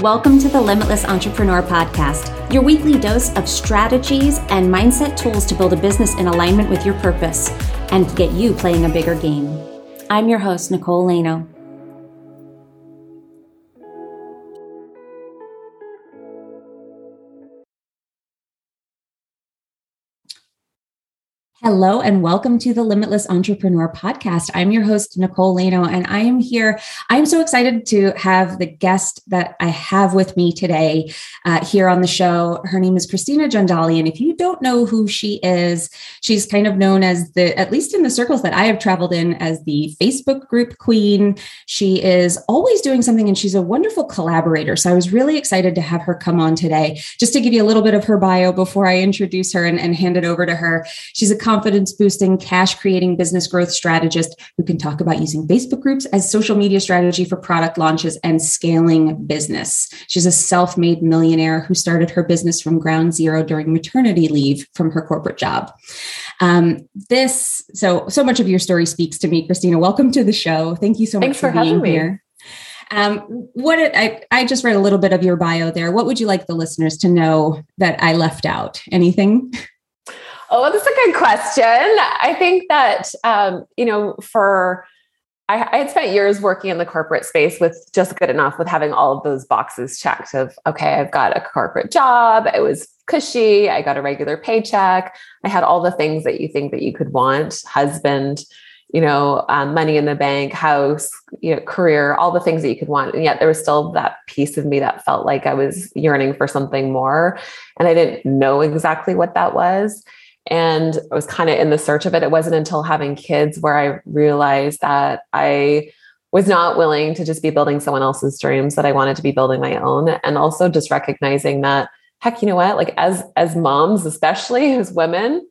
Welcome to the Limitless Entrepreneur Podcast, your weekly dose of strategies and mindset tools to build a business in alignment with your purpose and get you playing a bigger game. I'm your host, Nicole Laino. Hello and welcome to the Limitless Entrepreneur Podcast. I'm your host, Nicole Laino, and I am here. I'm so excited to have the guest that I have with me today uh, here on the show. Her name is Christina Jandali. And if you don't know who she is, she's kind of known as the, at least in the circles that I have traveled in, as the Facebook group queen. She is always doing something and she's a wonderful collaborator. So I was really excited to have her come on today. Just to give you a little bit of her bio before I introduce her and, and hand it over to her. She's a confidence boosting, cash creating business growth strategist who can talk about using Facebook groups as social media strategy for product launches and scaling business. She's a self made millionaire who started her business from ground zero during maternity leave from her corporate job. Um, this, so, so much of your story speaks to me, Christina. Welcome to the show. Thank you so Thanks much for, for being here. Um, what I, I just read a little bit of your bio there. What would you like the listeners to know that I left out? Anything? Oh, that's a good question. I think that, um, you know, for, I, I, had spent years working in the corporate space with just good enough with having all of those boxes checked of, okay, I've got a corporate job. It was cushy. I got a regular paycheck. I had all the things that you think that you could want, husband, you know, um, money in the bank, house, you know, career, all the things that you could want. And yet there was still that piece of me that felt like I was yearning for something more. And I didn't know exactly what that was and I was kind of in the search of it. It wasn't until having kids where I realized that I was not willing to just be building someone else's dreams, that I wanted to be building my own. And also just recognizing that, heck, you know what? Like as as moms, especially as women,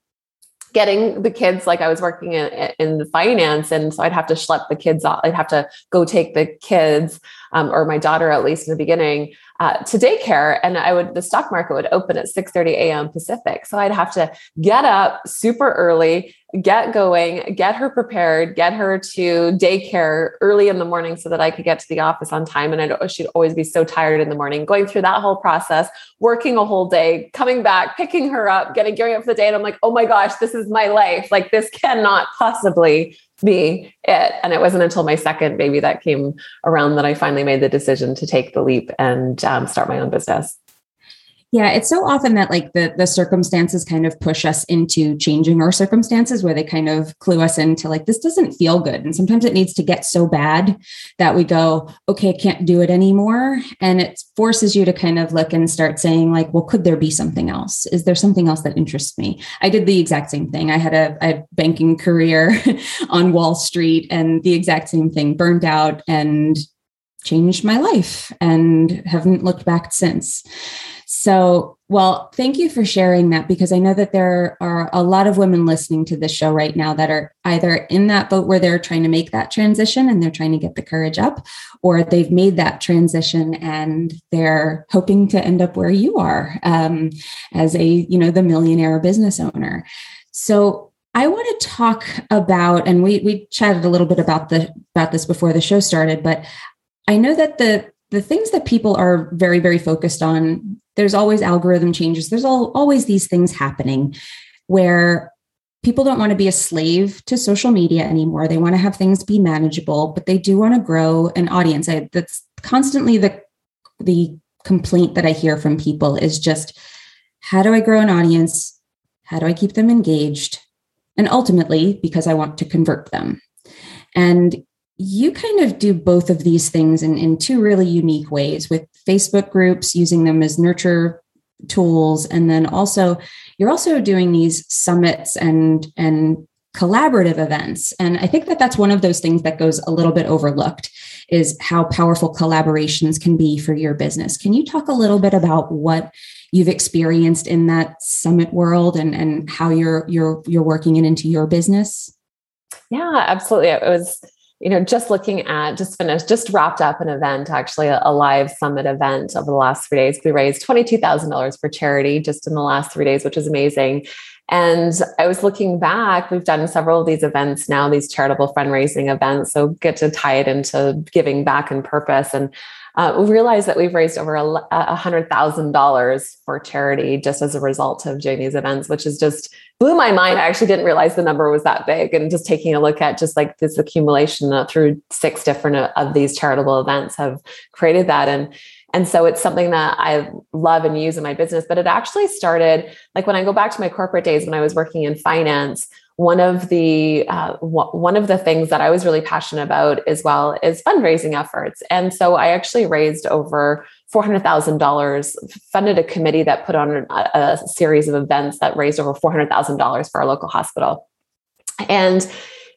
getting the kids like I was working in, in finance, and so I'd have to schlep the kids off. I'd have to go take the kids, um, or my daughter at least in the beginning, uh, to daycare, and I would the stock market would open at six thirty a.m. Pacific, so I'd have to get up super early, get going, get her prepared, get her to daycare early in the morning so that I could get to the office on time. And I'd, she'd always be so tired in the morning, going through that whole process, working a whole day, coming back, picking her up, getting gearing up for the day. And I'm like, oh my gosh, this is my life. Like this cannot possibly be it. And it wasn't until my second baby that came around that I finally made the decision to take the leap and um, start my own business. Yeah, it's so often that like the the circumstances kind of push us into changing our circumstances where they kind of clue us into like this doesn't feel good and sometimes it needs to get so bad that we go, okay, I can't do it anymore and it forces you to kind of look and start saying like, well, could there be something else? Is there something else that interests me? I did the exact same thing. I had a, a banking career on Wall Street and the exact same thing, burned out and changed my life and haven't looked back since. So, well, thank you for sharing that because I know that there are a lot of women listening to this show right now that are either in that boat where they're trying to make that transition and they're trying to get the courage up, or they've made that transition and they're hoping to end up where you are um, as a, you know, the millionaire business owner. So, I want to talk about, and we we chatted a little bit about the about this before the show started, but I know that the the things that people are very very focused on there's always algorithm changes. There's all, always these things happening where people don't want to be a slave to social media anymore. They want to have things be manageable but they do want to grow an audience. I, that's constantly the the complaint that i hear from people is just how do i grow an audience? How do i keep them engaged? And ultimately because i want to convert them. And you kind of do both of these things in, in two really unique ways with Facebook groups, using them as nurture tools. And then also, you're also doing these summits and, and collaborative events. And I think that that's one of those things that goes a little bit overlooked is how powerful collaborations can be for your business. Can you talk a little bit about what you've experienced in that summit world and, and how you're you're you're working it into your business? Yeah, absolutely. It was you know, just looking at, just finished, just wrapped up an event, actually a, a live summit event over the last three days. We raised $22,000 for charity just in the last three days, which is amazing. And I was looking back, we've done several of these events now, these charitable fundraising events. So get to tie it into giving back and purpose. And uh, we realized that we've raised over a hundred thousand dollars for charity just as a result of these events, which is just blew my mind. I actually didn't realize the number was that big. And just taking a look at just like this accumulation uh, through six different uh, of these charitable events have created that. And and so it's something that I love and use in my business. But it actually started like when I go back to my corporate days when I was working in finance one of the uh, w- one of the things that I was really passionate about as well is fundraising efforts, and so I actually raised over four hundred thousand dollars, funded a committee that put on a, a series of events that raised over four hundred thousand dollars for our local hospital, and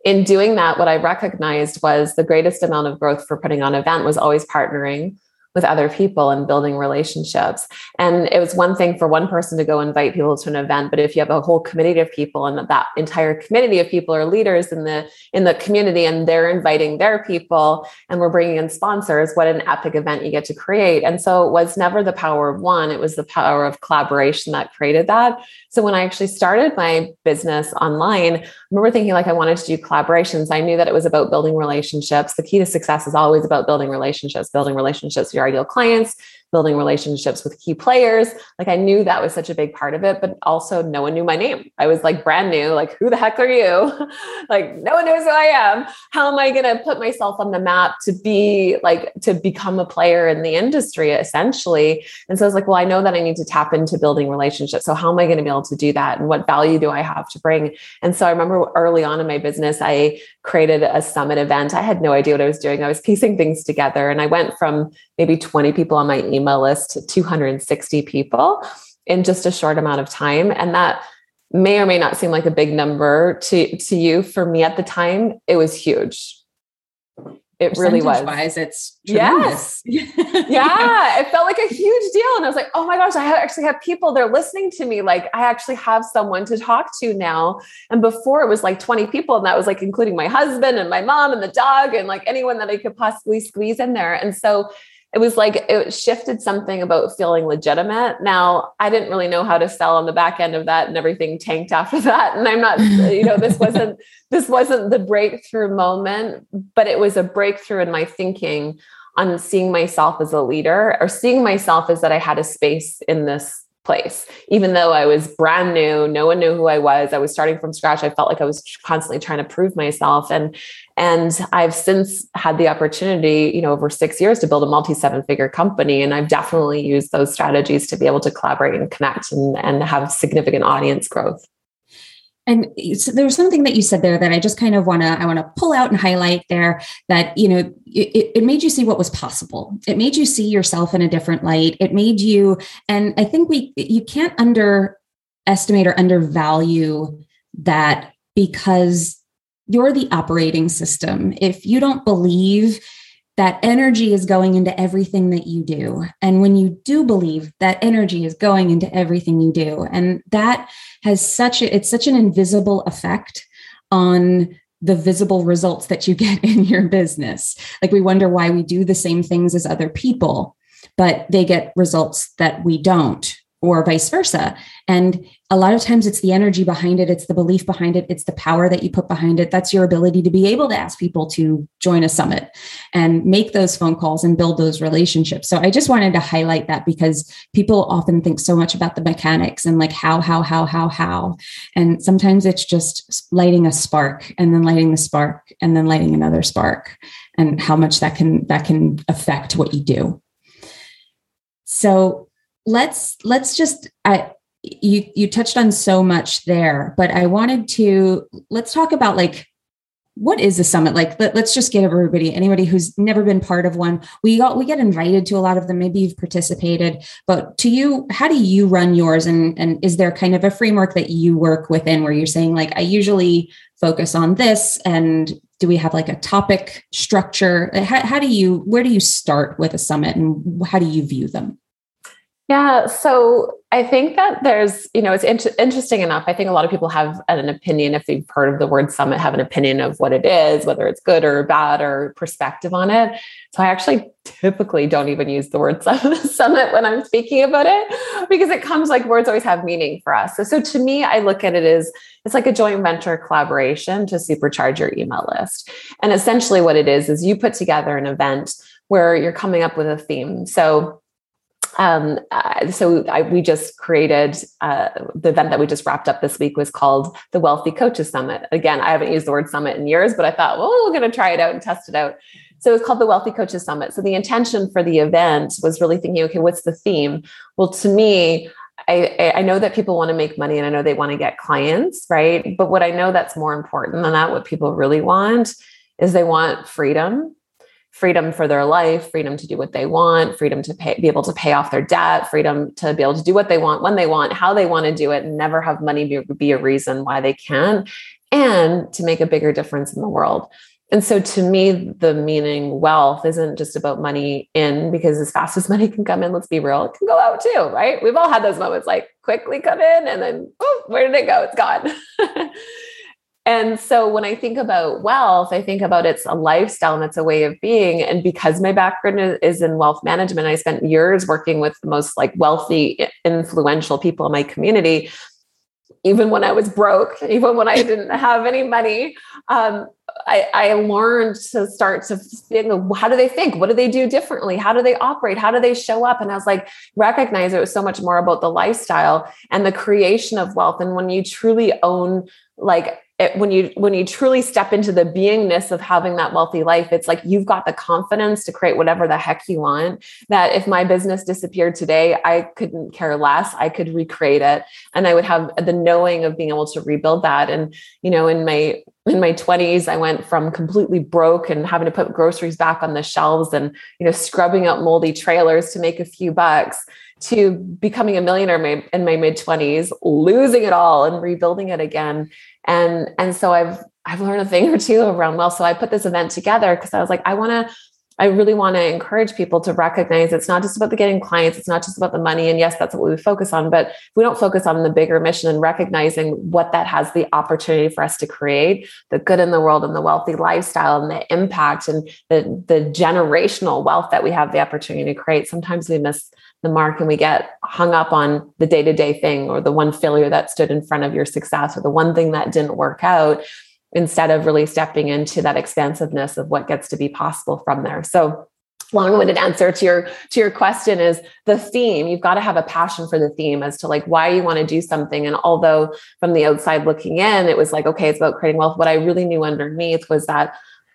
in doing that, what I recognized was the greatest amount of growth for putting on an event was always partnering with other people and building relationships. And it was one thing for one person to go invite people to an event, but if you have a whole committee of people and that entire community of people are leaders in the in the community and they're inviting their people and we're bringing in sponsors, what an epic event you get to create. And so it was never the power of one, it was the power of collaboration that created that. So when I actually started my business online, I remember thinking like I wanted to do collaborations. I knew that it was about building relationships. The key to success is always about building relationships, building relationships ideal clients, building relationships with key players. Like I knew that was such a big part of it, but also no one knew my name. I was like brand new, like, who the heck are you? like, no one knows who I am. How am I going to put myself on the map to be like, to become a player in the industry essentially? And so I was like, well, I know that I need to tap into building relationships. So how am I going to be able to do that? And what value do I have to bring? And so I remember early on in my business, I created a summit event. I had no idea what I was doing. I was piecing things together and I went from maybe 20 people on my email email list to 260 people in just a short amount of time. And that may or may not seem like a big number to, to you. For me at the time, it was huge. It really was. Wise, it's tremendous. yes, yeah. It felt like a huge deal, and I was like, "Oh my gosh, I actually have people. They're listening to me. Like, I actually have someone to talk to now." And before, it was like twenty people, and that was like including my husband and my mom and the dog and like anyone that I could possibly squeeze in there. And so it was like it shifted something about feeling legitimate. Now, I didn't really know how to sell on the back end of that and everything tanked after that. And I'm not, you know, this wasn't this wasn't the breakthrough moment, but it was a breakthrough in my thinking on seeing myself as a leader or seeing myself as that I had a space in this place. Even though I was brand new, no one knew who I was. I was starting from scratch. I felt like I was constantly trying to prove myself. And and I've since had the opportunity, you know, over six years to build a multi seven figure company. And I've definitely used those strategies to be able to collaborate and connect and, and have significant audience growth. And so there was something that you said there that I just kind of want to I want to pull out and highlight there that you know it, it made you see what was possible. It made you see yourself in a different light. It made you and I think we you can't underestimate or undervalue that because you're the operating system. If you don't believe that energy is going into everything that you do. And when you do believe that energy is going into everything you do, and that has such a, it's such an invisible effect on the visible results that you get in your business. Like we wonder why we do the same things as other people, but they get results that we don't or vice versa. And a lot of times it's the energy behind it, it's the belief behind it, it's the power that you put behind it. That's your ability to be able to ask people to join a summit and make those phone calls and build those relationships. So I just wanted to highlight that because people often think so much about the mechanics and like how, how, how, how, how. And sometimes it's just lighting a spark and then lighting the spark and then lighting another spark and how much that can that can affect what you do. So let's let's just I you you touched on so much there, but I wanted to let's talk about like what is a summit? Like let, us just get everybody anybody who's never been part of one we got we get invited to a lot of them. Maybe you've participated but to you how do you run yours? And and is there kind of a framework that you work within where you're saying like i usually focus on this and do we have like a topic structure? How, how do you where do you start with a summit and how do you view them Yeah. So I think that there's, you know, it's inter- interesting enough. I think a lot of people have an opinion, if they've heard of the word summit, have an opinion of what it is, whether it's good or bad or perspective on it. So I actually typically don't even use the word summit when I'm speaking about it because it comes like words always have meaning for us. So, so to me, I look at it as it's like a joint venture collaboration to supercharge your email list. And essentially what it is, is you put together an event where you're coming up with a theme. So um, uh, so I, we just created uh, the event that we just wrapped up this week was called the Wealthy Coaches Summit. Again, I haven't used the word summit in years, but I thought, well, we're going to try it out and test it out. So it's called the Wealthy Coaches Summit. So the intention for the event was really thinking, okay, what's the theme? Well, to me, I, I know that people want to make money and I know they want to get clients, right? But what I know that's more important than that, what people really want is they want freedom freedom for their life, freedom to do what they want, freedom to pay, be able to pay off their debt, freedom to be able to do what they want, when they want, how they want to do it, and never have money be, be a reason why they can't, and to make a bigger difference in the world. And so to me, the meaning wealth isn't just about money in because as fast as money can come in, let's be real, it can go out too, right? We've all had those moments like quickly come in and then, oh, where did it go? It's gone. And so when I think about wealth, I think about it's a lifestyle and it's a way of being. And because my background is in wealth management, I spent years working with the most like wealthy, influential people in my community. Even when I was broke, even when I didn't have any money, um, I, I, learned to start to think, how do they think? What do they do differently? How do they operate? How do they show up? And I was like, recognize it was so much more about the lifestyle and the creation of wealth. And when you truly own like it, when you when you truly step into the beingness of having that wealthy life it's like you've got the confidence to create whatever the heck you want that if my business disappeared today i couldn't care less. I could recreate it. And i would have the knowing of being able to rebuild that. And you know in my in my 20s i went from completely broke and having to put groceries back on the shelves and you know scrubbing up moldy trailers to make a few bucks to becoming a millionaire in my mid 20s losing it all and rebuilding it again and and so i've i've learned a thing or two around wealth so i put this event together because i was like i want to I really want to encourage people to recognize it's not just about the getting clients, it's not just about the money. And yes, that's what we focus on, but we don't focus on the bigger mission and recognizing what that has the opportunity for us to create, the good in the world and the wealthy lifestyle and the impact and the, the generational wealth that we have the opportunity to create. Sometimes we miss the mark and we get hung up on the day to day thing or the one failure that stood in front of your success or the one thing that didn't work out instead of really stepping into that expansiveness of what gets to be possible from there. So long-winded answer to your to your question is the theme you've got to have a passion for the theme as to like why you want to do something and although from the outside looking in it was like okay it's about creating wealth what i really knew underneath was that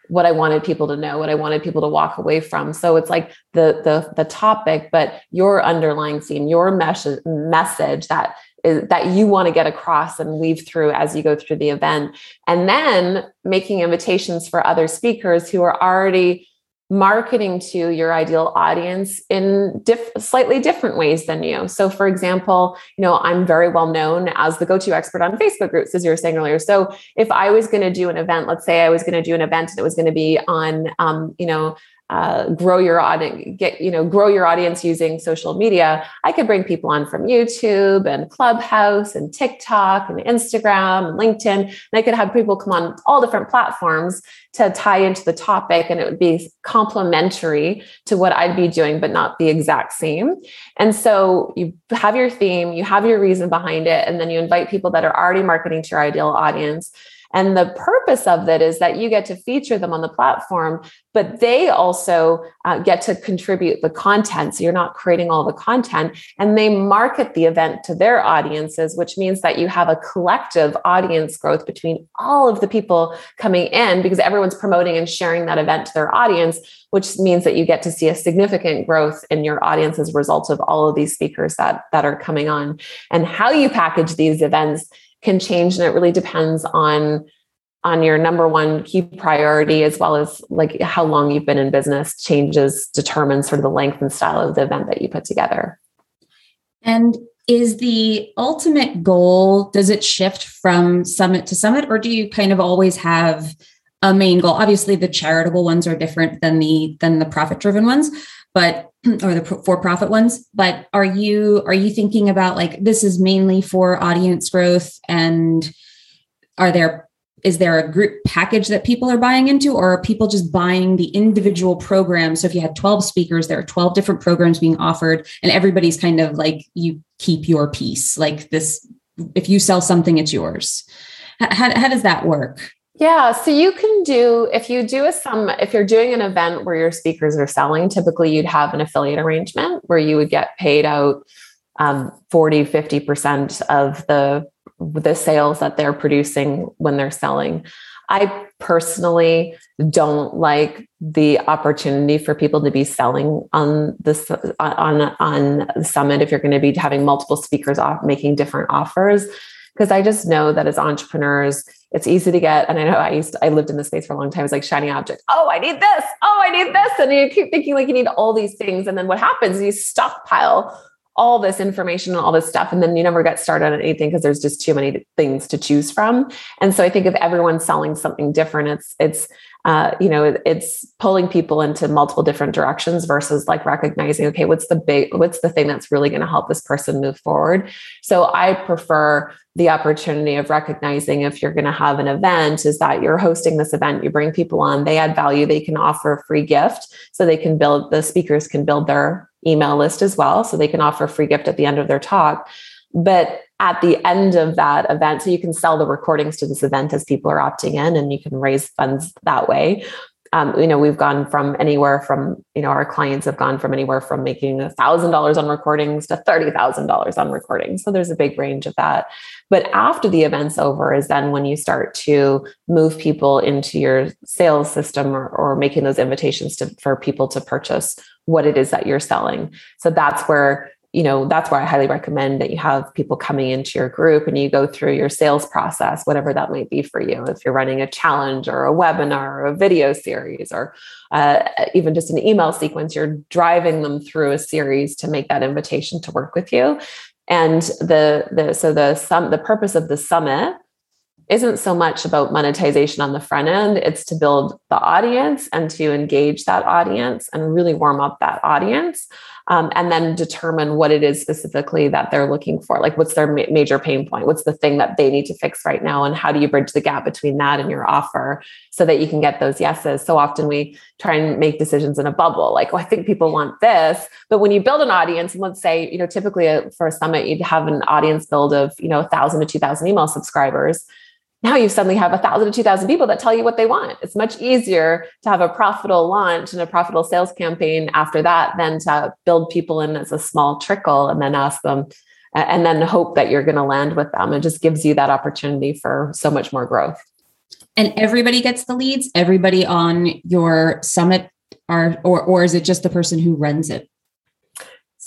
what I wanted people to know, what I wanted people to walk away from. So it's like the the the topic, but your underlying theme, your message message that is that you want to get across and weave through as you go through the event. And then making invitations for other speakers who are already marketing to your ideal audience in diff- slightly different ways than you. So for example, you know, I'm very well known as the go-to expert on Facebook groups as you were saying earlier. So if I was going to do an event, let's say I was going to do an event and it was going to be on um, you know, uh, grow your audience, get you know, grow your audience using social media. I could bring people on from YouTube and Clubhouse and TikTok and Instagram and LinkedIn, and I could have people come on all different platforms to tie into the topic, and it would be complementary to what I'd be doing, but not the exact same. And so you have your theme, you have your reason behind it, and then you invite people that are already marketing to your ideal audience and the purpose of that is that you get to feature them on the platform, but they also uh, get to contribute the content. So you're not creating all the content and they market the event to their audiences, which means that you have a collective audience growth between all of the people coming in because everyone's promoting and sharing that event to their audience, which means that you get to see a significant growth in your audience as a result of all of these speakers that, that are coming on. And how you package these events can change and it really depends on on your number one key priority as well as like how long you've been in business changes determine sort of the length and style of the event that you put together. And is the ultimate goal does it shift from summit to summit or do you kind of always have a main goal? Obviously the charitable ones are different than the than the profit driven ones but or the for profit ones. But are you are you thinking about like this is mainly for audience growth and are there is there a group package that people are buying into or are people just buying the individual programs so if you had 12 speakers there are 12 different programs being offered and everybody's kind of like you keep your piece like this if you sell something it's yours. How, how does that work yeah, so you can do if you do a some if you're doing an event where your speakers are selling, typically you'd have an affiliate arrangement where you would get paid out um, 40, 50% of the the sales that they're producing when they're selling. I personally don't like the opportunity for people to be selling on this on on the summit if you're going to be having multiple speakers off making different offers because I just know that as entrepreneurs, it's easy to get. And I know I used to, I lived in this space for a long time. It's like shiny object. Oh, I need this. Oh, I need this. And you keep thinking like you need all these things. And then what happens is you stockpile all this information and all this stuff and then you never get started on anything because there's just too many things to choose from and so i think if everyone's selling something different it's it's uh, you know it's pulling people into multiple different directions versus like recognizing okay what's the big what's the thing that's really going to help this person move forward? So i prefer the opportunity of recognizing if you're going to have an event is that you're hosting this event you bring people on they add value they can offer a free gift so they can build the speakers can build their email list as well so they can offer a free gift at the end of their talk. But at the end of that event, so you can sell the recordings to this event as people are opting in and you can raise funds that way. Um, you know, we've gone from anywhere from, you know, our clients have gone from anywhere from making a thousand dollars on recordings to thirty thousand dollars on recordings. So there's a big range of that. But after the event's over is then when you start to move people into your sales system or, or making those invitations to for people to purchase what it is that you're selling. So that's where you know that's where i highly recommend that you have people coming into your group and you go through your sales process whatever that might be for you. If you're running a challenge or a webinar or a video series or uh, even just an email sequence you're driving them through a series to make that invitation to work with you. And the the so the sum the purpose of the summit isn't so much about monetization on the front end. It's to build the audience and to engage that audience and really warm up that audience um, and then determine what it is specifically that they're looking for. Like, what's their ma- major pain point? What's the thing that they need to fix right now? And how do you bridge the gap between that and your offer so that you can get those yeses? So often we try and make decisions in a bubble, like, oh, I think people want this. But when you build an audience, and let's say, you know, typically uh, for a summit, you'd have an audience build of, you know, 1,000 to 2,000 email subscribers now you suddenly have a thousand to two thousand people that tell you what they want. It's much easier to have a profitable launch and a profitable sales campaign after that than to build people in as a small trickle and then ask them and then hope that you're going to land with them. It just gives you that opportunity for so much more growth. And everybody gets the leads. Everybody on your summit are, or or is it just the person who runs it?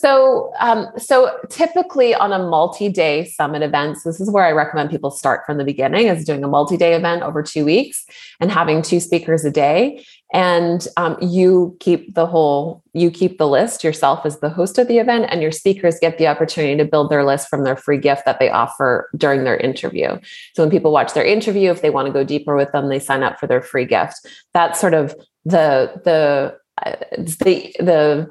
So, um, so typically on a multi-day summit events, this is where I recommend people start from the beginning, is doing a multi-day event over two weeks and having two speakers a day. And um, you keep the whole, you keep the list yourself as the host of the event, and your speakers get the opportunity to build their list from their free gift that they offer during their interview. So when people watch their interview, if they want to go deeper with them, they sign up for their free gift. That's sort of the the uh, the the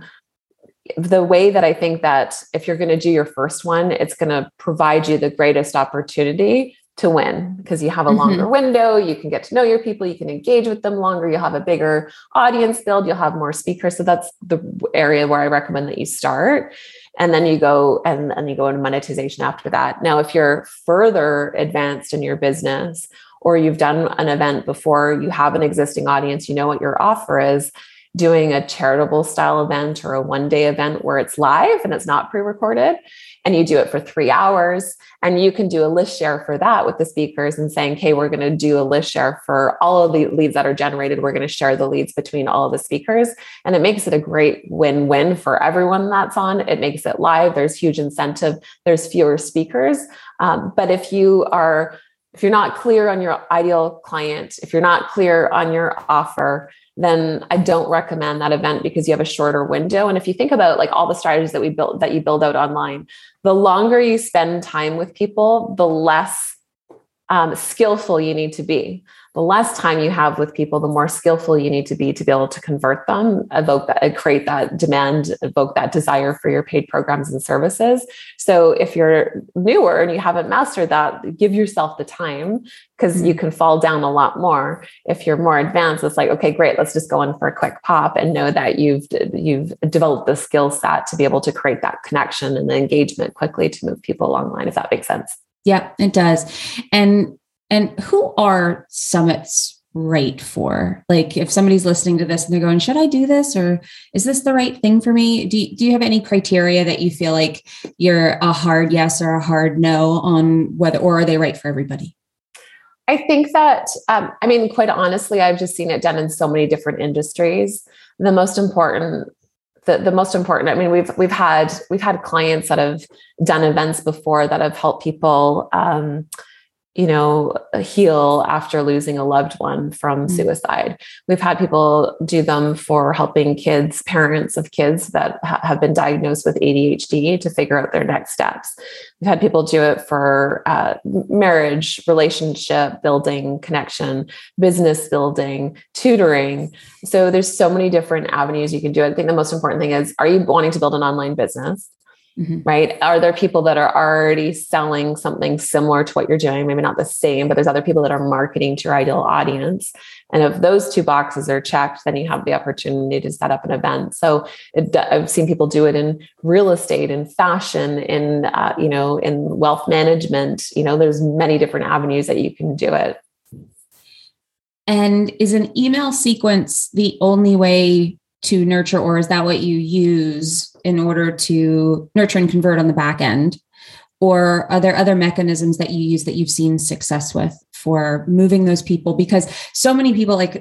the way that I think that if you're going to do your first one, it's going to provide you the greatest opportunity to win because you have a longer mm-hmm. window, you can get to know your people, you can engage with them longer, you'll have a bigger audience build, you'll have more speakers. So that's the area where I recommend that you start. And then you go and, and you go into monetization after that. Now, if you're further advanced in your business or you've done an event before, you have an existing audience, you know what your offer is, doing a charitable style event or a one day event where it's live and it's not pre recorded, and you do it for three hours, and you can do a list share for that with the speakers and saying, okay, we're going to do a list share for all of the leads that are generated. We're going to share the leads between all of the speakers. And it makes it a great win win for everyone that's on. It makes it live. There's huge incentive, there's fewer speakers. Um, but if you are if you're not clear on your ideal client, if you're not clear on your offer, then I don't recommend that event because you have a shorter window. And if you think about like all the strategies that we built that you build out online, the longer you spend time with people, the less um, skillful you need to be. The less time you have with people, the more skillful you need to be to be able to convert them, evoke that, create that demand, evoke that desire for your paid programs and services. So if you're newer and you haven't mastered that, give yourself the time because mm-hmm. you can fall down a lot more. If you're more advanced, it's like, okay, great, let's just go in for a quick pop and know that you've you've developed the skill set to be able to create that connection and the engagement quickly to move people along the line, if that makes sense. Yeah, it does. And and who are summits right for? Like if somebody's listening to this and they're going, should I do this or is this the right thing for me? Do you, do you have any criteria that you feel like you're a hard yes or a hard no on whether or are they right for everybody? I think that, um, I mean, quite honestly, I've just seen it done in so many different industries. The most important the, the most important i mean we've we've had we've had clients that have done events before that have helped people um, you know, heal after losing a loved one from mm-hmm. suicide. We've had people do them for helping kids, parents of kids that ha- have been diagnosed with ADHD to figure out their next steps. We've had people do it for uh, marriage, relationship building, connection, business building, tutoring. So there's so many different avenues you can do it. I think the most important thing is are you wanting to build an online business? Mm-hmm. Right. Are there people that are already selling something similar to what you're doing? Maybe not the same, but there's other people that are marketing to your ideal audience. And if those two boxes are checked, then you have the opportunity to set up an event. So it, I've seen people do it in real estate, in fashion, in uh, you know, in wealth management. You know, there's many different avenues that you can do it. And is an email sequence the only way to nurture, or is that what you use in order to nurture and convert on the back end? Or are there other mechanisms that you use that you've seen success with for moving those people? Because so many people like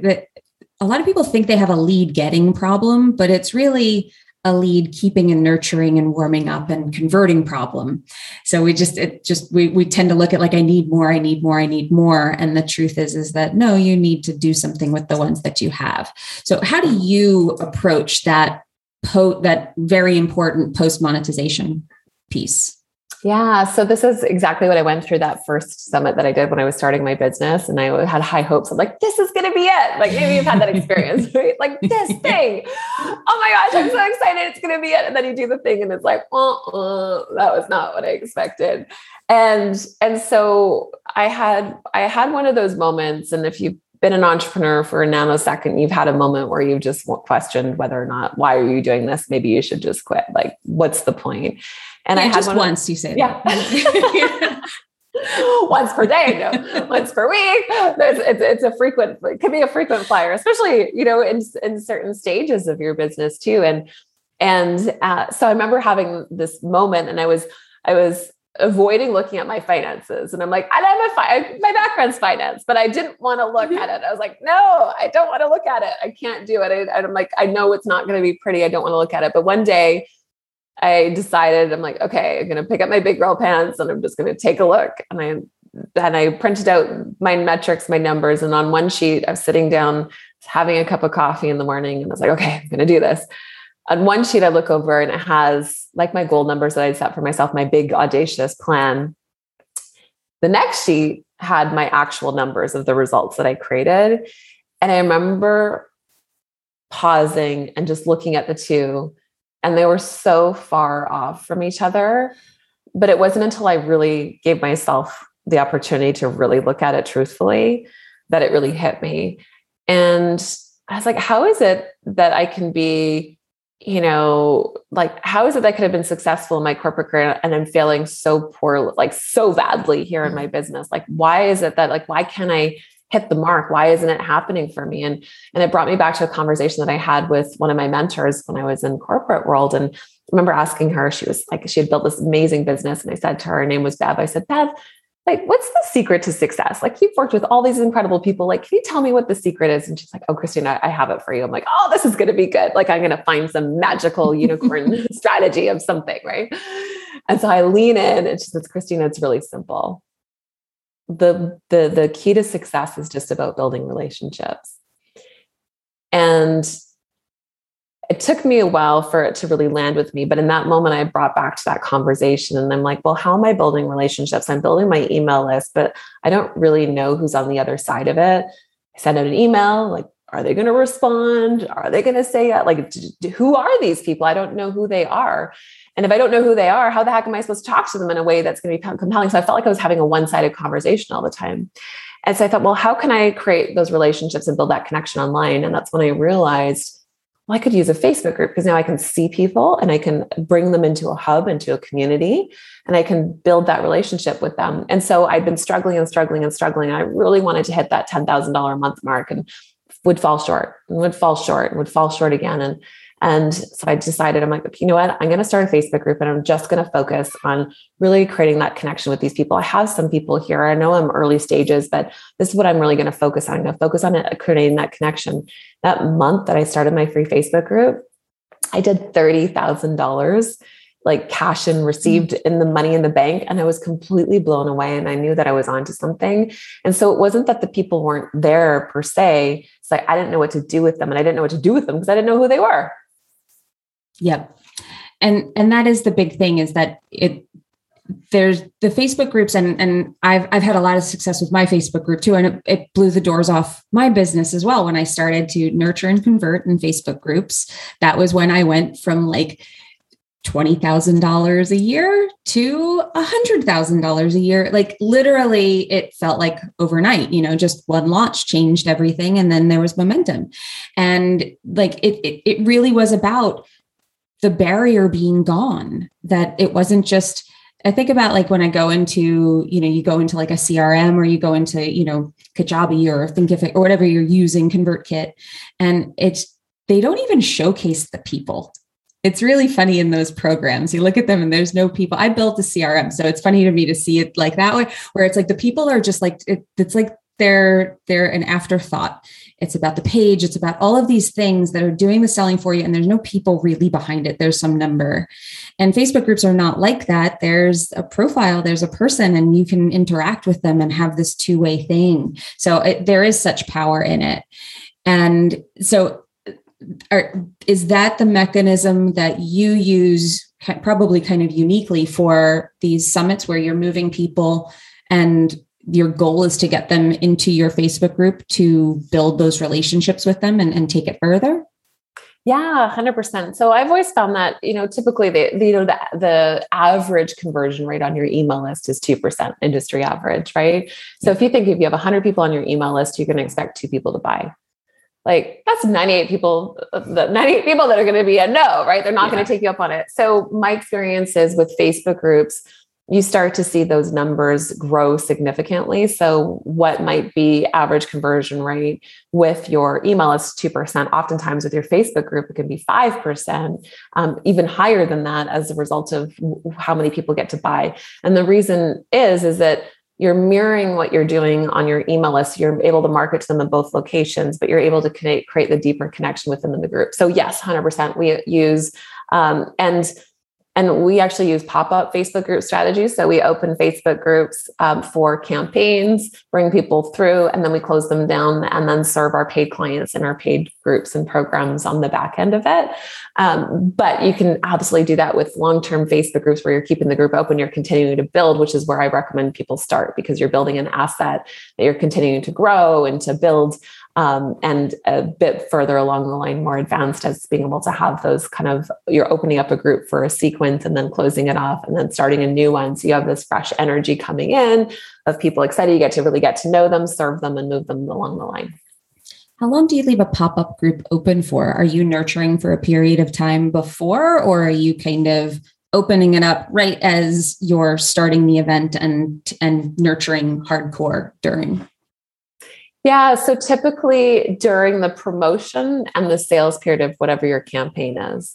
a lot of people think they have a lead getting problem, but it's really a lead keeping and nurturing and warming up and converting problem so we just it just we, we tend to look at like i need more i need more i need more and the truth is is that no you need to do something with the ones that you have so how do you approach that po- that very important post monetization piece yeah. So this is exactly what I went through that first summit that I did when I was starting my business. And I had high hopes of like, this is going to be it. Like maybe you've had that experience, right? Like this thing. Oh my gosh, I'm so excited. It's going to be it. And then you do the thing and it's like, uh-uh, that was not what I expected. And, and so I had, I had one of those moments. And if you been an entrepreneur for a nanosecond, you've had a moment where you've just questioned whether or not, why are you doing this? Maybe you should just quit. Like, what's the point? And yeah, I had just once of, you say yeah. once per day, no, once per week. It's, it's, it's, a frequent, it can be a frequent flyer, especially, you know, in, in certain stages of your business too. And, and uh, so I remember having this moment and I was, I was avoiding looking at my finances. And I'm like, I have a fi- my background's finance, but I didn't want to look mm-hmm. at it. I was like, no, I don't want to look at it. I can't do it. I, I'm like, I know it's not going to be pretty. I don't want to look at it. But one day I decided, I'm like, okay, I'm going to pick up my big girl pants and I'm just going to take a look. And I, and I printed out my metrics, my numbers. And on one sheet, I was sitting down having a cup of coffee in the morning. And I was like, okay, I'm going to do this on one sheet I look over and it has like my goal numbers that I'd set for myself, my big audacious plan. The next sheet had my actual numbers of the results that I created. And I remember pausing and just looking at the two, and they were so far off from each other. But it wasn't until I really gave myself the opportunity to really look at it truthfully that it really hit me. And I was like, how is it that I can be you know, like how is it that I could have been successful in my corporate career and I'm failing so poor, like so badly here in my mm-hmm. business? Like, why is it that like why can't I hit the mark? Why isn't it happening for me? And and it brought me back to a conversation that I had with one of my mentors when I was in corporate world. And I remember asking her, she was like, she had built this amazing business. And I said to her, her name was Bev. I said, Bev, like, what's the secret to success? Like, you've worked with all these incredible people. Like, can you tell me what the secret is? And she's like, Oh, Christina, I have it for you. I'm like, Oh, this is going to be good. Like, I'm going to find some magical unicorn strategy of something. Right. And so I lean in and she says, Christina, it's really simple. The, the, the key to success is just about building relationships. And it took me a while for it to really land with me. But in that moment, I brought back to that conversation and I'm like, well, how am I building relationships? I'm building my email list, but I don't really know who's on the other side of it. I send out an email, like, are they going to respond? Are they going to say, uh, like, who are these people? I don't know who they are. And if I don't know who they are, how the heck am I supposed to talk to them in a way that's going to be compelling? So I felt like I was having a one sided conversation all the time. And so I thought, well, how can I create those relationships and build that connection online? And that's when I realized well, I could use a Facebook group because now I can see people and I can bring them into a hub, into a community, and I can build that relationship with them. And so I'd been struggling and struggling and struggling. I really wanted to hit that $10,000 a month mark and would fall short and would fall short and would fall short again. And and so I decided, I'm like, you know what? I'm going to start a Facebook group and I'm just going to focus on really creating that connection with these people. I have some people here. I know I'm early stages, but this is what I'm really going to focus on. I'm going to focus on it, uh, creating that connection. That month that I started my free Facebook group, I did $30,000 like cash and received in the money in the bank. And I was completely blown away. And I knew that I was onto something. And so it wasn't that the people weren't there per se. It's like I didn't know what to do with them. And I didn't know what to do with them because I didn't know who they were. Yep. And and that is the big thing is that it there's the Facebook groups and and I've I've had a lot of success with my Facebook group too and it, it, blew the doors off my business as well when I started to nurture and convert in Facebook groups. That was when I went from like $20,000 a year to $100,000 a year. Like literally it felt like overnight you know just one launch changed everything and then there was momentum. And like it it, it really was about the barrier being gone that it wasn't just i think about like when i go into you know you go into like a crm or you go into you know kajabi or thinkific or whatever you're using convertkit and it's they don't even showcase the people. It's really funny in those programs. You look at them and there's no people. I built a crm so it's funny to me to see it like that way where it's like the people are just like it, it's like they're they're an afterthought. It's about the page. It's about all of these things that are doing the selling for you and there's no people really behind it. There's some number. And facebook groups are not like that. There's a profile. There's a person and you can interact with them and have this two-way thing. So it, there is such power in it. And so are, is that the mechanism that you use probably kind of uniquely for these summits where you're moving people and your goal is to get them into your Facebook group to build those relationships with them and, and take it further? Yeah, 100%. So I've always found that, you know, typically the, you know, the, the average conversion rate on your email list is 2% industry average, right? So if you think if you have 100 people on your email list, you're going to expect two people to buy. Like that's 98 people, uh, the 98 people that are going to be a no, right? They're not yeah. going to take you up on it. So my experiences with Facebook groups, you start to see those numbers grow significantly. So, what might be average conversion rate with your email is 2%. Oftentimes, with your Facebook group, it can be 5%, um, even higher than that as a result of how many people get to buy. And the reason is, is that you're mirroring what you're doing on your email list. You're able to market to them in both locations, but you're able to create, the deeper connection with them in the group. So, yes, 100%. We use, um, and and we actually use pop up Facebook group strategies. So we open Facebook groups um, for campaigns, bring people through, and then we close them down and then serve our paid clients in our paid groups and programs on the back end of it. Um, but you can absolutely do that with long term Facebook groups where you're keeping the group open, you're continuing to build, which is where I recommend people start because you're building an asset that you're continuing to grow and to build um, and a bit further along the line, more advanced as being able to have those kind of you're opening up a group for a sequence and then closing it off and then starting a new one. So you have this fresh energy coming in of people excited. You get to really get to know them, serve them, and move them along the line. How long do you leave a pop up group open for? Are you nurturing for a period of time before, or are you kind of opening it up right as you're starting the event and and nurturing hardcore during? Yeah. So typically during the promotion and the sales period of whatever your campaign is.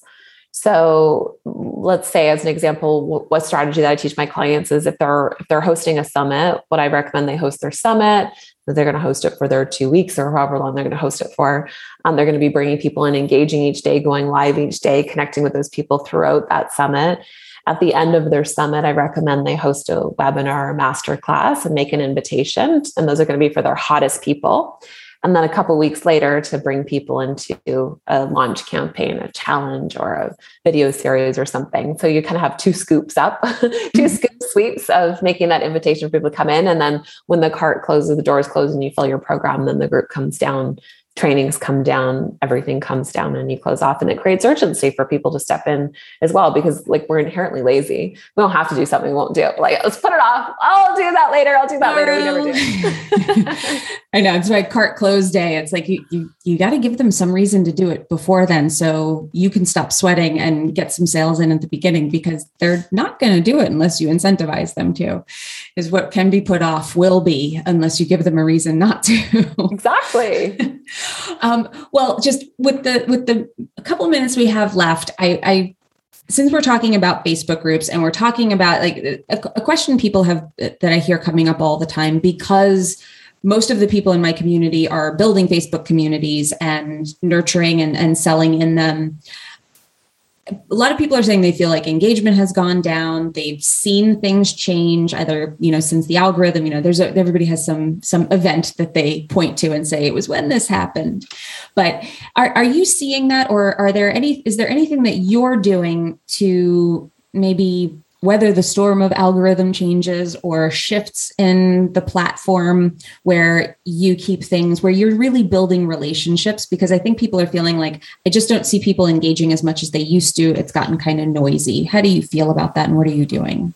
So let's say as an example, what strategy that I teach my clients is if they're if they're hosting a summit, what I recommend they host their summit, they're going to host it for their two weeks or however long they're going to host it for. Um, they're going to be bringing people in, engaging each day, going live each day, connecting with those people throughout that summit. At the end of their summit, I recommend they host a webinar or masterclass and make an invitation. And those are going to be for their hottest people. and then a couple weeks later to bring people into a launch campaign, a challenge, or a video series or something. So you kind of have two scoops up, 2 mm-hmm. scoop sweeps of making that invitation for people to come in. And then when the cart closes, the doors close, and you fill your program, then the group comes down trainings come down, everything comes down and you close off. And it creates urgency for people to step in as well, because like we're inherently lazy. We don't have to do something, we won't do it. Like, let's put it off. I'll do that later. I'll do that later. We never do. I know. It's like cart close day. It's like you you you got to give them some reason to do it before then so you can stop sweating and get some sales in at the beginning because they're not going to do it unless you incentivize them to. Is what can be put off will be unless you give them a reason not to. Exactly. um, well, just with the with the couple minutes we have left, I, I since we're talking about Facebook groups and we're talking about like a, a, question people have that I hear coming up all the time because most of the people in my community are building Facebook communities and nurturing and, and selling in them a lot of people are saying they feel like engagement has gone down. They've seen things change either you know since the algorithm you know there's a, everybody has some some event that they point to and say it was when this happened. But are, are you seeing that or are there any is there anything that you're doing to maybe weather the storm of algorithm changes or shifts in the platform where you keep things where you're really building relationships because i think people are feeling like i just don't see people engaging as much as they used to. It's gotten kind of noisy. How do you feel about that and what are you doing?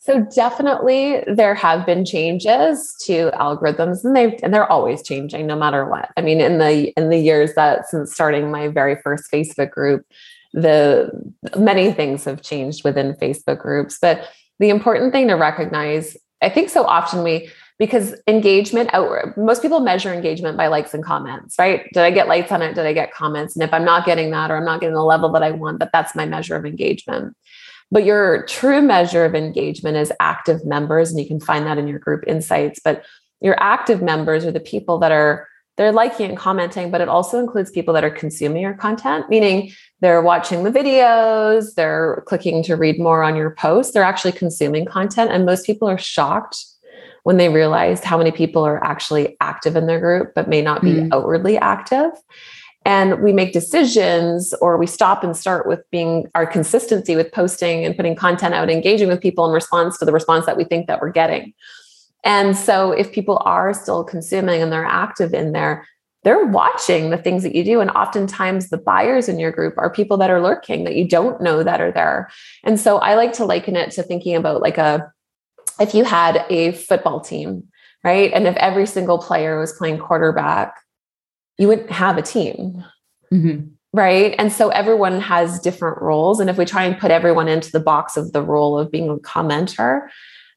So definitely there have been changes to algorithms and they and they're always changing no matter what. I mean in the in the years that since starting my very first Facebook group the many things have changed within Facebook groups. But the important thing to recognize, I think so often we because engagement outward most people measure engagement by likes and comments right? Did i get likes on it? Did i get comments? And if i'm not getting that or i'm not getting the level that i want that that's my measure of engagement. But your true measure of engagement is active members and you can find that in your group insights but your active members are the people that are they're liking and commenting, but it also includes people that are consuming your content, meaning they're watching the videos, they're clicking to read more on your posts, they're actually consuming content. And most people are shocked when they realize how many people are actually active in their group, but may not be mm. outwardly active. And we make decisions or we stop and start with being our consistency with posting and putting content out, engaging with people in response to the response that we think that we're getting. And so if people are still consuming and they're active in there, they're watching the things that you do. And oftentimes the buyers in your group are people that are lurking that you don't know that are there. And so I like to liken it to thinking about like a, if you had a football team, right? And if every single player was playing quarterback, you wouldn't have a team. Mm-hmm. Right. And so everyone has different roles. And if we try and put everyone into the box of the role of being a commenter,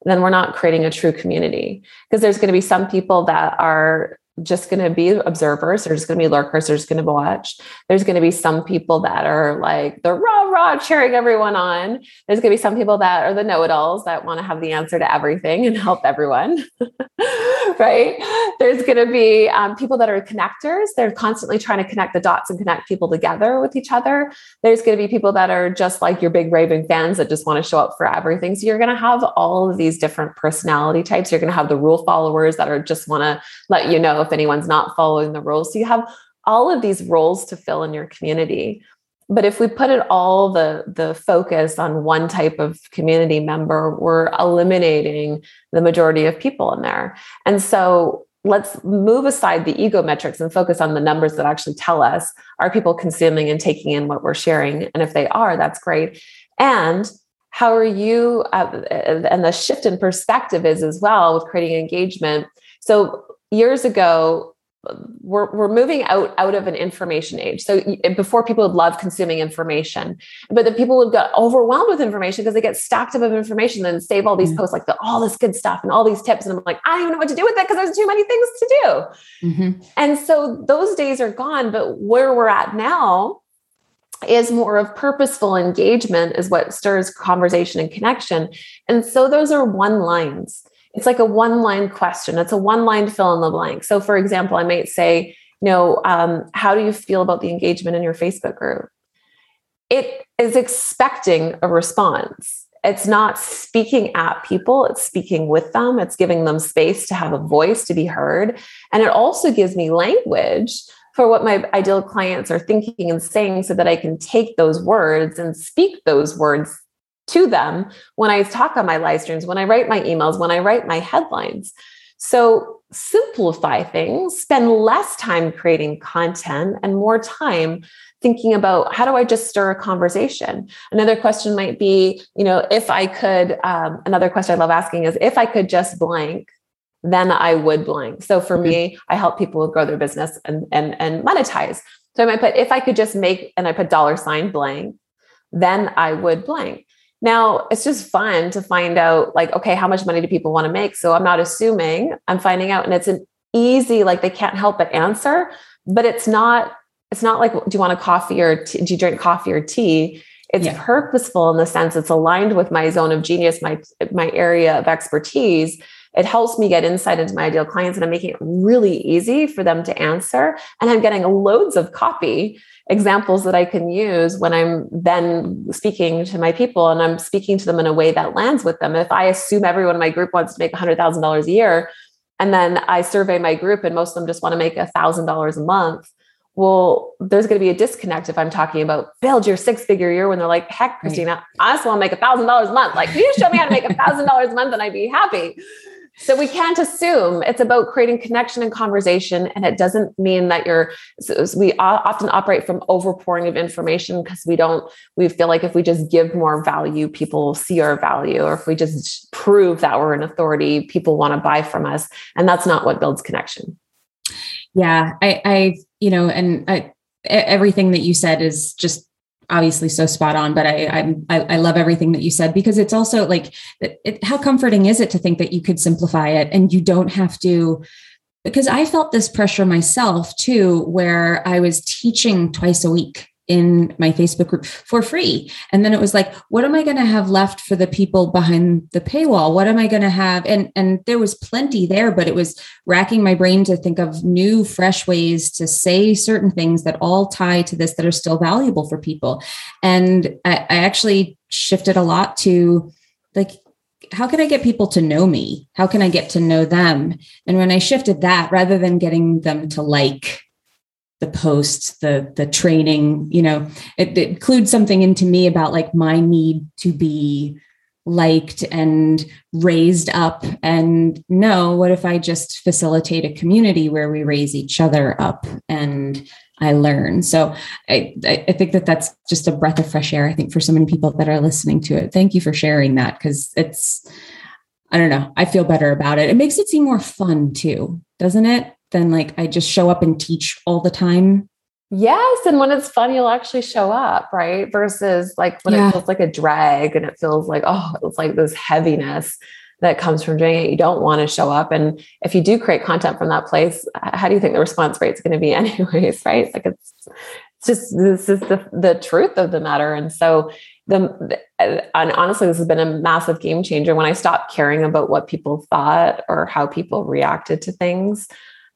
then we're not creating a true community. Because there's going to be some people that are just going to be observers. They're just going to be lurkers. They're just going to watch. There's going to be some people that are like the rah rah cheering everyone on. There's going to be some people that are the know it alls that want to have the answer to everything and help everyone. right? There's going to be um, people that are connectors. They're constantly trying to connect the dots and connect people together with each other. There's going to be people that are just like your big raving fans that just want to show up for everything. So you're going to have all of these different personality types. You're going to have the rule followers that are just want to let you know if anyone's not following the rules. So you have all of these roles to fill in your community. But if we put it all the the focus on one type of community member, we're eliminating the majority of people in there. And so let's move aside the ego metrics and focus on the numbers that actually tell us are people consuming and taking in what we're sharing and if they are that's great and how are you uh, and the shift in perspective is as well with creating engagement so years ago we're, we're moving out out of an information age. So before people would love consuming information but the people would get overwhelmed with information because they get stacked up of information and save all these mm-hmm. posts like the, all this good stuff and all these tips. And i'm like i don't even know what to do with it because there's too many things to do. Mm-hmm. and so those days are gone but where we're at now is more of purposeful engagement is what stirs conversation and connection. And so those are one lines it's like a one line question. It's a one line fill in the blank. So, for example, I might say, you know, um, how do you feel about the engagement in your Facebook group? It is expecting a response. it's not speaking at people, it's speaking with them, it's giving them space to have a voice to be heard. And it also gives me language for what my ideal clients are thinking and saying so that I can take those words and speak those words to them when I talk on my live streams, when I write my emails, when I write my headlines. So simplify things, spend less time creating content and more time thinking about how do I just stir a conversation? Another question might be, you know, if I could, um, another question I love asking is if I could just blank, then I would blank. So for mm-hmm. me, I help people grow their business and, and, and monetize. So I might put, if I could just make, and I put dollar sign blank, then I would blank. Now it's just fun to find out like, okay, how much money do people want to make? So I'm not assuming I'm finding out and it's an easy, like they can't help but answer, but it's not, it's not like, do you want a coffee or tea? do you drink coffee or tea? It's yeah. purposeful in the sense it's aligned with my zone of genius, my, my area of expertise. It helps me get insight into my ideal clients and I'm making it really easy for them to answer. And I'm getting loads of copy examples that I can use when I'm then speaking to my people and I'm speaking to them in a way that lands with them. If I assume everyone in my group wants to make $100,000 a year, and then I survey my group and most of them just want to make $1,000 a month, well, there's going to be a disconnect if I'm talking about build your six figure year when they're like, heck, Christina, right. I just want to make a thousand dollars a month. Like, can you show me how to make a thousand dollars a month and I'd be happy? So we can't assume it's about creating connection and conversation. And it doesn't mean that you're, so we often operate from overpouring of information because we don't, we feel like if we just give more value, people will see our value. Or if we just prove that we're an authority, people want to buy from us. And that's not what builds connection. Yeah. I, I, you know, and I, everything that you said is just obviously so spot on but I, I i love everything that you said because it's also like it, how comforting is it to think that you could simplify it and you don't have to? Because i felt this pressure myself too where i was teaching twice a week in my Facebook group for free. And then it was like, what am I going to have left for the people behind the paywall? What am I going to have? And and there was plenty there, but it was racking my brain to think of new, fresh ways to say certain things that all tie to this that are still valuable for people. And I, I actually shifted a lot to like how can I get people to know me? How can I get to know them? And when I shifted that, rather than getting them to like the posts, the the training, you know, it, it includes something into me about like my need to be liked and raised up and no what if i just facilitate a community where we raise each other up and i learn. So i i think that that's just a breath of fresh air i think for so many people that are listening to it. Thank you for sharing that because it's i don't know i feel better about it. It makes it seem more fun too doesn't it than like I just show up and teach all the time. Yes. And when it's fun, you'll actually show up, right? Versus like when yeah. it feels like a drag and it feels like, oh, it's like this heaviness that comes from doing it. You don't want to show up. And if you do create content from that place, how do you think the response rate is going to be, anyways? Right. Like it's, it's just, this is the, the truth of the matter. And so, the and honestly this has been a massive game changer when i stopped caring about what people thought or how people reacted to things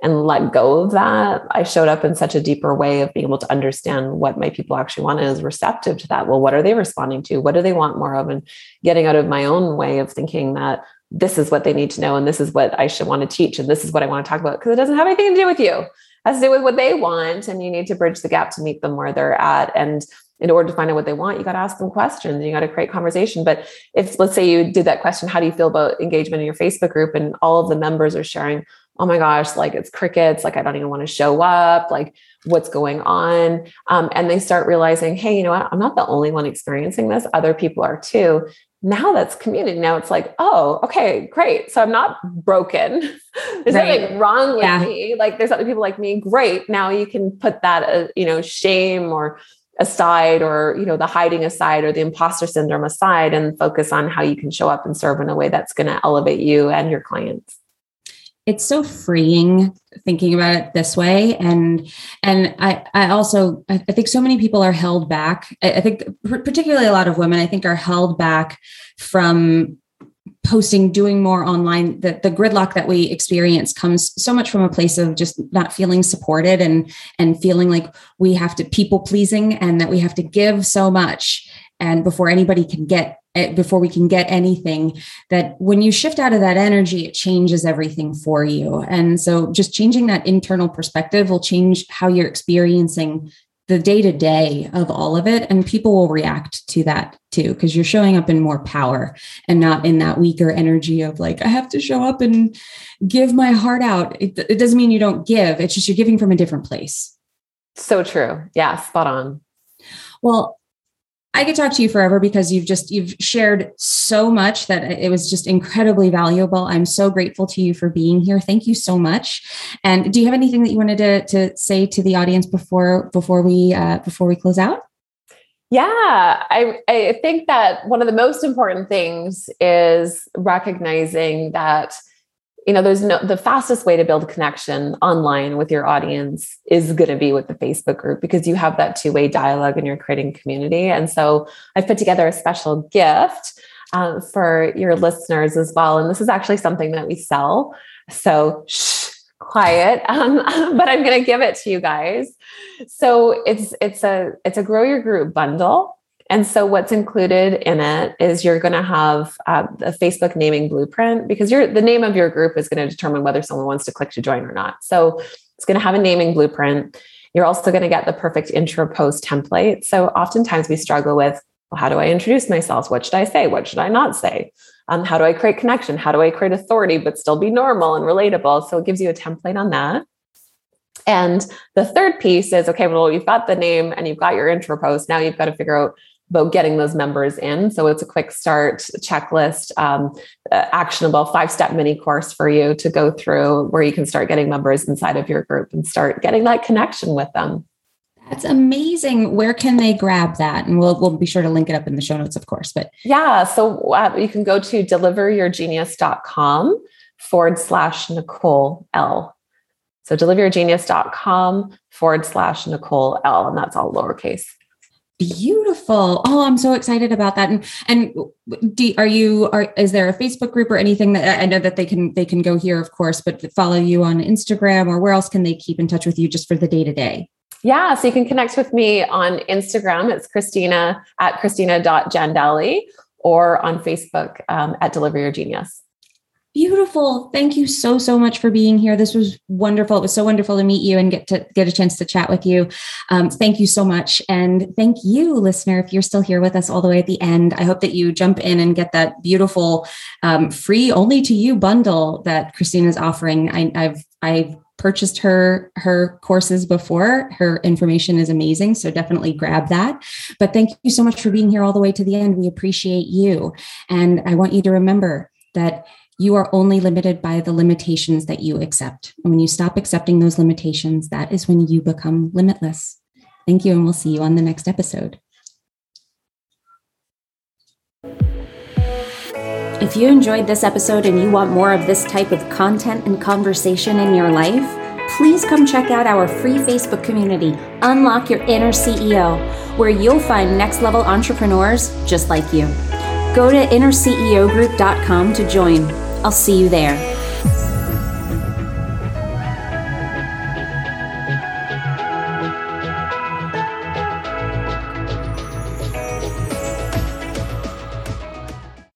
and let go of that, I showed up in such a deeper way of being able to understand what my people actually want and is receptive to that. Well, what are they responding to? What do they want more of? And getting out of my own way of thinking that this is what they need to know and this is what I should want to teach and this is what I want to talk about because it doesn't have anything to do with you. It has to do with what they want. And you need to bridge the gap to meet them where they're at. And in order to find out what they want, you got to ask them questions. You got to create conversation. But if, let's say, you did that question, how do you feel about engagement in your Facebook group? And all of the members are sharing, oh my gosh, like it's crickets, like I don't even want to show up, like what's going on. Um, and they start realizing, hey, you know what? I'm not the only one experiencing this, other people are too. Now that's community. Now it's like, oh, okay, great. So I'm not broken. there's right. nothing wrong with yeah. me. Like there's other people like me. Great. Now you can put that, uh, you know, shame or aside or you know the hiding aside or the imposter syndrome aside and focus on how you can show up and serve in a way that's going to elevate you and your clients it's so freeing thinking about it this way. And and i i also i think so many people are held back. I think particularly a lot of women i think are held back from posting doing more online. The, the gridlock that we experience comes so much from a place of just not feeling supported and and feeling like we have to people pleasing and that we have to give so much and before anybody can get eh, before we can get anything that when you shift out of that energy it changes everything for you. And so just changing that internal perspective will change how you're experiencing the day to day of all of it. And people will react to that too because you're showing up in more power and not in that weaker energy of like i have to show up and give my heart out. It, it doesn't mean you don't give it's just you're giving from a different place. So true. Yeah spot on. Well I could talk to you forever because you've just you've shared so much that it was just incredibly valuable. I'm so grateful to you for being here. Thank you so much. And do you have anything that you wanted to, to say to the audience before before we uh, before we close out? Yeah, I, I think that one of the most important things is recognizing that you know there's no the fastest way to build connection online with your audience is going to be with the facebook group because you have that two-way dialogue and you're creating community. And so i've put together a special gift uh, for your listeners as well. And this is actually something that we sell. So shh, quiet. Um, but i'm going to give it to you guys. So it's it's a it's a grow your group bundle and so, what's included in it is you're going to have uh, a Facebook naming blueprint because the name of your group is going to determine whether someone wants to click to join or not. So, it's going to have a naming blueprint. You're also going to get the perfect intro post template. So, oftentimes we struggle with well, how do I introduce myself? What should I say? What should I not say? Um, how do I create connection? How do I create authority but still be normal and relatable? So, it gives you a template on that. And the third piece is okay, well, you've got the name and you've got your intro post. Now you've got to figure out about getting those members in. So it's a quick start checklist, um, actionable five step mini course for you to go through where you can start getting members inside of your group and start getting that connection with them. That's amazing. Where can they grab that? And we'll, we'll be sure to link it up in the show notes, of course. But yeah, so uh, you can go to deliveryourgenius.com forward slash Nicole L. So deliveryourgenius.com forward slash Nicole L. And that's all lowercase. Beautiful. Oh, I'm so excited about that. And and do, are you are is there a Facebook group or anything that I know that they can they can go here, of course, but follow you on Instagram or where else can they keep in touch with you just for the day to day? Yeah, so you can connect with me on Instagram. It's Christina at Christina.Jandali or on Facebook um, at Deliver Your Genius. Beautiful. Thank you so, so much for being here. This was wonderful. It was so wonderful to meet you and get to get a chance to chat with you. Um, thank you so much. And thank you, listener, if you're still here with us all the way at the end. I hope that you jump in and get that beautiful um, free only to you bundle that Christina's offering. I, I've, I've purchased her her courses before her information is amazing so definitely grab that but thank you so much for being here all the way to the end we appreciate you and i want you to remember that you are only limited by the limitations that you accept. And when you stop accepting those limitations, that is when you become limitless. Thank you, and we'll see you on the next episode. If you enjoyed this episode and you want more of this type of content and conversation in your life, please come check out our free Facebook community, Unlock Your Inner CEO, where you'll find next level entrepreneurs just like you. Go to innerceogroup.com to join. I'll see you there.